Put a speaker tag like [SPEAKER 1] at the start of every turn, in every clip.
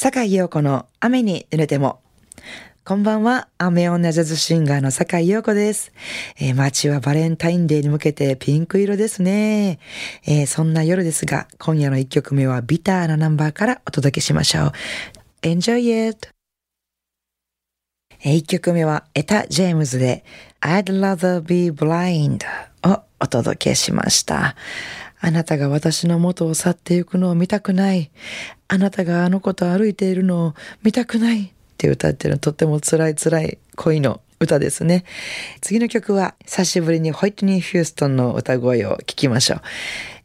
[SPEAKER 1] 坂井陽子の雨に濡れても。こんばんは、雨女ジャズシンガーの坂井陽子です。えー、街はバレンタインデーに向けてピンク色ですね。えー、そんな夜ですが、今夜の一曲目はビターなナンバーからお届けしましょう。Enjoy it! 一曲目はエタ・ジェームズで I'd rather be blind をお届けしました。あなたが私の元を去ってゆくのを見たくない。あなたがあの子と歩いているのを見たくない。って歌ってるのとっても辛い辛い恋の歌ですね。次の曲は久しぶりにホイットニー・ヒューストンの歌声を聞きましょう。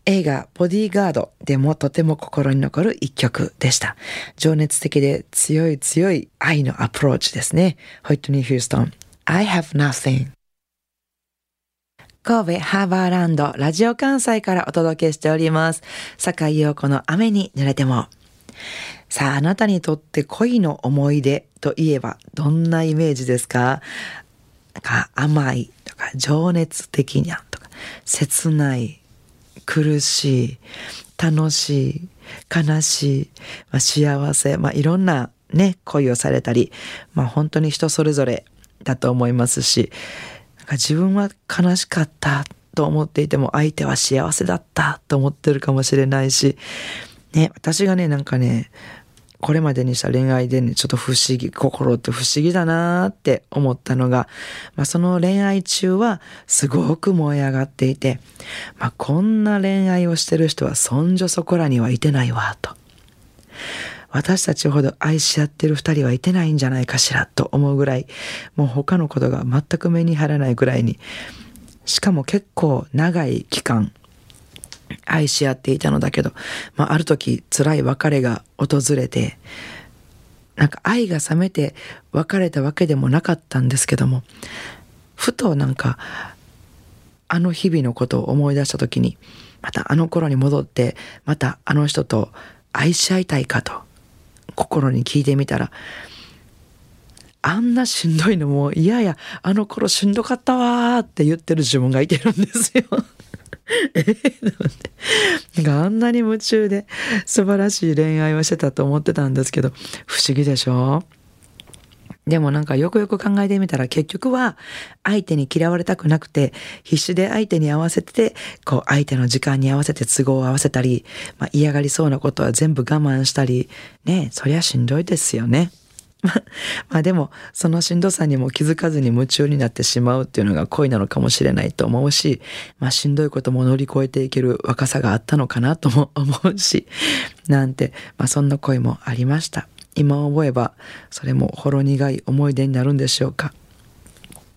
[SPEAKER 1] 映画ボディーガードでもとても心に残る一曲でした。情熱的で強い強い愛のアプローチですね。ホイットニー・ヒューストン。I have nothing. 神戸ハーバーランドラジオ関西からお届けしております。坂井陽子の雨に濡れても。さあ、あなたにとって恋の思い出といえばどんなイメージですか？か甘いとか情熱的にゃんとか切ない苦しい楽しい悲しい、まあ、幸せ、まあ、いろんなね恋をされたり、まあ、本当に人それぞれだと思いますしなんか自分は悲しかったと思っていても相手は幸せだったと思ってるかもしれないし、ね、私がね、なんかね、これまでにした恋愛でね、ちょっと不思議、心って不思議だなーって思ったのが、まあその恋愛中はすごく燃え上がっていて、まあこんな恋愛をしてる人はそんじょそこらにはいてないわ、と。私たちほど愛し合ってる二人はいてないんじゃないかしらと思うぐらい、もう他のことが全く目に入らないぐらいに、しかも結構長い期間、愛し合っていたのだけど、まあ、ある時辛い別れが訪れて、なんか愛が冷めて別れたわけでもなかったんですけども、ふとなんか、あの日々のことを思い出した時に、またあの頃に戻って、またあの人と愛し合いたいかと心に聞いてみたら、あんなしんどいのも、いやいや、あの頃しんどかったわーって言ってる自分がいてるんですよ。えー、なんかあんなに夢中で素晴らしい恋愛をしてたと思ってたんですけど、不思議でしょ？でもなんかよくよく考えてみたら結局は相手に嫌われたくなくて必死で相手に合わせてこう相手の時間に合わせて都合を合わせたり、まあ、嫌がりそうなことは全部我慢したりねそりゃしんどいですよね。まあでもそのしんどさにも気づかずに夢中になってしまうっていうのが恋なのかもしれないと思うし、まあしんどいことも乗り越えていける若さがあったのかなとも思うし、なんて、まあそんな恋もありました。今思えばそれもほろ苦い思い出になるんでしょうか。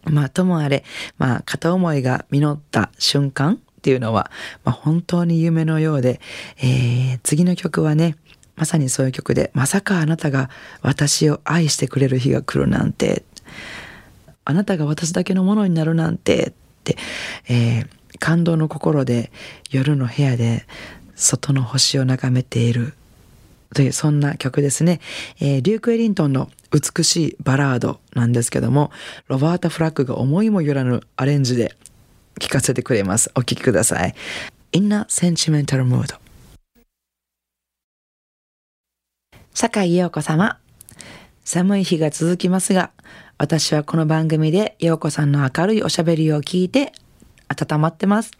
[SPEAKER 1] まあともあれ、まあ片思いが実った瞬間っていうのは、まあ、本当に夢のようで、えー、次の曲はね、まさにそういう曲で、まさかあなたが私を愛してくれる日が来るなんて、あなたが私だけのものになるなんて、って、えー、感動の心で夜の部屋で外の星を眺めているというそんな曲ですね、えー、リューク・エリントンの美しいバラードなんですけどもロバータ・フラッグが思いもよらぬアレンジで聴かせてくれます。お聴きください。In a Sentimental Mood 坂井陽子様。寒い日が続きますが私はこの番組で陽子さんの明るいおしゃべりを聞いて温まってます。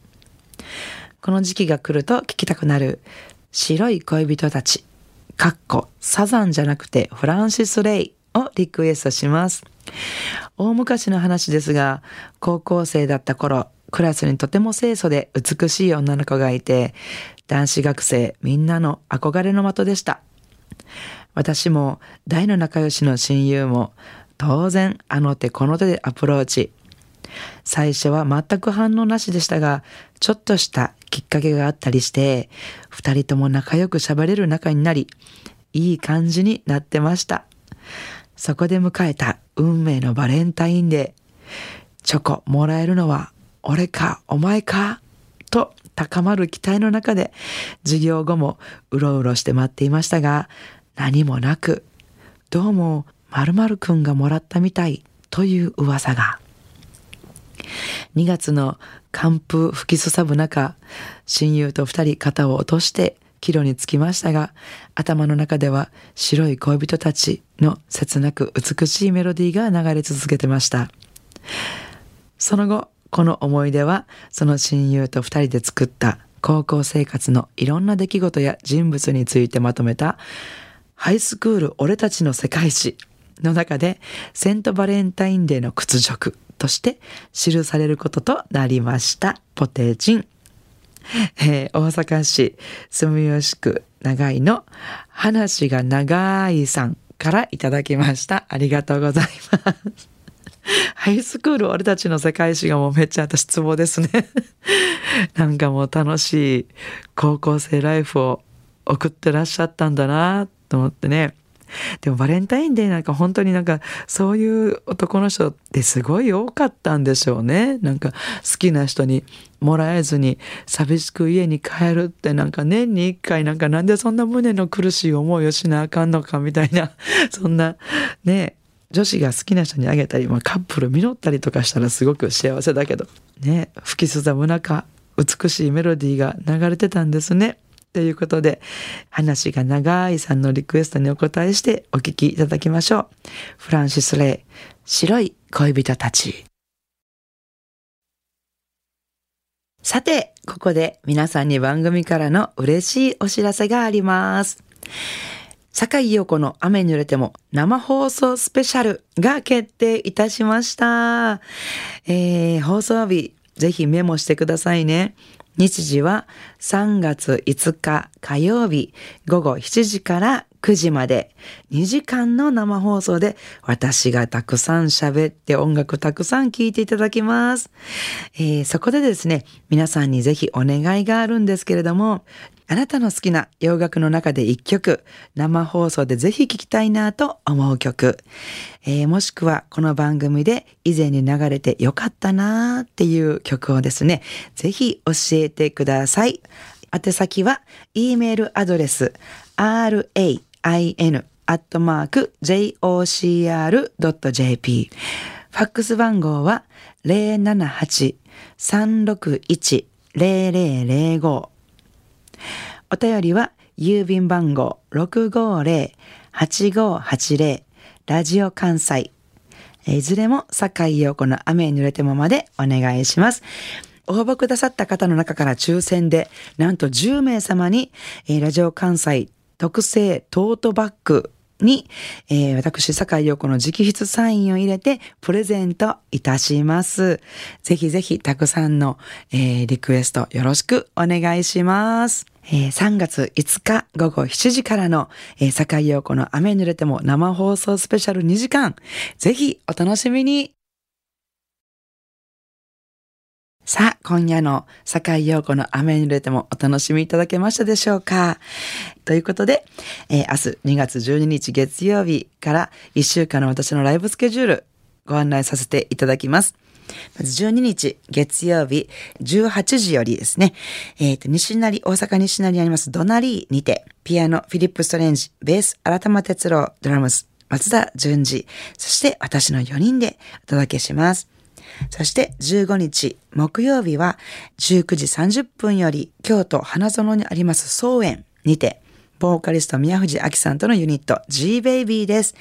[SPEAKER 1] この時期が来ると聞きたくなる白い恋人たち。かっこサザンじゃなくてフランシス・レイをリクエストします。大昔の話ですが、高校生だった頃、クラスにとても清楚で美しい女の子がいて、男子学生みんなの憧れの的でした。私も大の仲良しの親友も当然あの手この手でアプローチ。最初は全く反応なしでしたが、ちょっとしたきっかけがあったりして、二人とも仲良く喋れる仲になり、いい感じになってました。そこで迎えた運命のバレンタインデー。チョコもらえるのは俺かお前かと高まる期待の中で授業後もうろうろして待っていましたが何もなくどうも〇〇くんがもらったみたいという噂が。2月の寒風吹きすさぶ中、親友と二人肩を落として帰路につきましたが、頭の中では白い恋人たちの切なく美しいメロディーが流れ続けてました。その後、この思い出はその親友と二人で作った高校生活のいろんな出来事や人物についてまとめたハイスクール俺たちの世界史の中でセントバレンタインデーの屈辱として記されることとなりました。ポテチン。えー、大阪市住吉区長井の話が長いさんからいただきました。ありがとうございます。ハイスクール俺たちの世界史がもうめっちゃ私ツボですね。なんかもう楽しい高校生ライフを送ってらっしゃったんだなと思ってね。でもバレンタインデーなんか本当になんかそういう男の人ってすごい多かったんでしょうね。なんか好きな人にもらえずに寂しく家に帰るってなんか年に一回なんかなんでそんな胸の苦しい思いをしなあかんのかみたいな そんなね女子が好きな人にあげたり、まあ、カップル実ったりとかしたらすごく幸せだけどね吹きすざむ中美しいメロディーが流れてたんですね。ということで、話が長いさんのリクエストにお答えしてお聞きいただきましょう。フランシス・レイ、白い恋人たち。さて、ここで皆さんに番組からの嬉しいお知らせがあります。坂井陽子の雨に濡れても生放送スペシャルが決定いたしました。えー、放送日、ぜひメモしてくださいね。日時は3月5日火曜日午後7時から9時まで。2時間の生放送で私がたくさん喋って音楽たくさん聴いていただきます、えー、そこでですね、皆さんにぜひお願いがあるんですけれども、あなたの好きな洋楽の中で一曲、生放送でぜひ聴きたいなと思う曲、えー、もしくはこの番組で以前に流れてよかったなっていう曲をですね、ぜひ教えてください。宛先は、e メールアドレス、rain アットマーク jocr.jp ファックス番号は078-361-0005お便りは郵便番号650-8580ラジオ関西いずれも酒井陽子の雨に濡れてもまでお願いします。応募くださった方の中から抽選で、なんと10名様に、ラジオ関西特製トートバッグに、えー、私、坂井陽子の直筆サインを入れてプレゼントいたします。ぜひぜひたくさんの、えー、リクエストよろしくお願いします。えー、3月5日午後7時からの、えー、坂井陽子の雨濡れても生放送スペシャル2時間、ぜひお楽しみにさあ、今夜の坂井陽子の雨に濡れてもお楽しみいただけましたでしょうかということで、えー、明日2月12日月曜日から1週間の私のライブスケジュールご案内させていただきます。まず12日月曜日18時よりですね、えっ、ー、と、西成、大阪西成にありますドナリーにて、ピアノ、フィリップ・ストレンジ、ベース、新玉哲郎、ドラムス、松田淳二、そして私の4人でお届けします。そして15日木曜日は19時30分より京都花園にあります総園にてボーカリスト宮藤明さんとのユニット G-Baby です。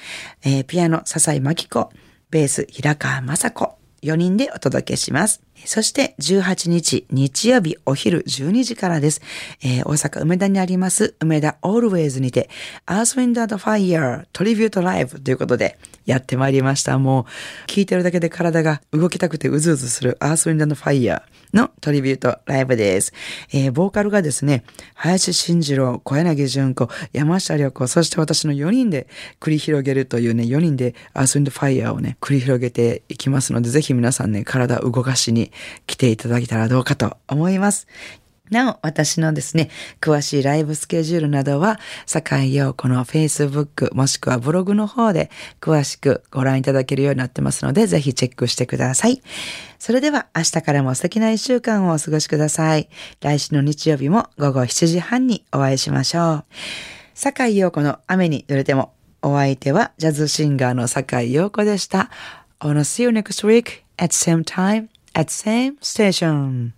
[SPEAKER 1] えー、ピアノ笹井真紀子、ベース平川雅子、4人でお届けします。そして18日日曜日お昼12時からです。えー、大阪梅田にあります梅田オールウェイズにて Earth, Wind and Fire トリビュートライブということでやってまいりました。もう聞いてるだけで体が動きたくてうずうずする Earth, Wind and Fire のトリビュートライブです。えー、ボーカルがですね、林慎二郎、小柳純子、山下良子、そして私の4人で繰り広げるというね、4人でアースウィンドファイヤーをね、繰り広げていきますので、ぜひ皆さんね、体動かしに来ていただけたらどうかと思います。なお、私のですね、詳しいライブスケジュールなどは、坂井陽子の Facebook もしくはブログの方で詳しくご覧いただけるようになってますので、ぜひチェックしてください。それでは明日からも素敵な一週間をお過ごしください。来週の日曜日も午後7時半にお会いしましょう。坂井陽子の雨に濡れても、お相手はジャズシンガーの坂井陽子でした。I wanna see you next week at same time at same station.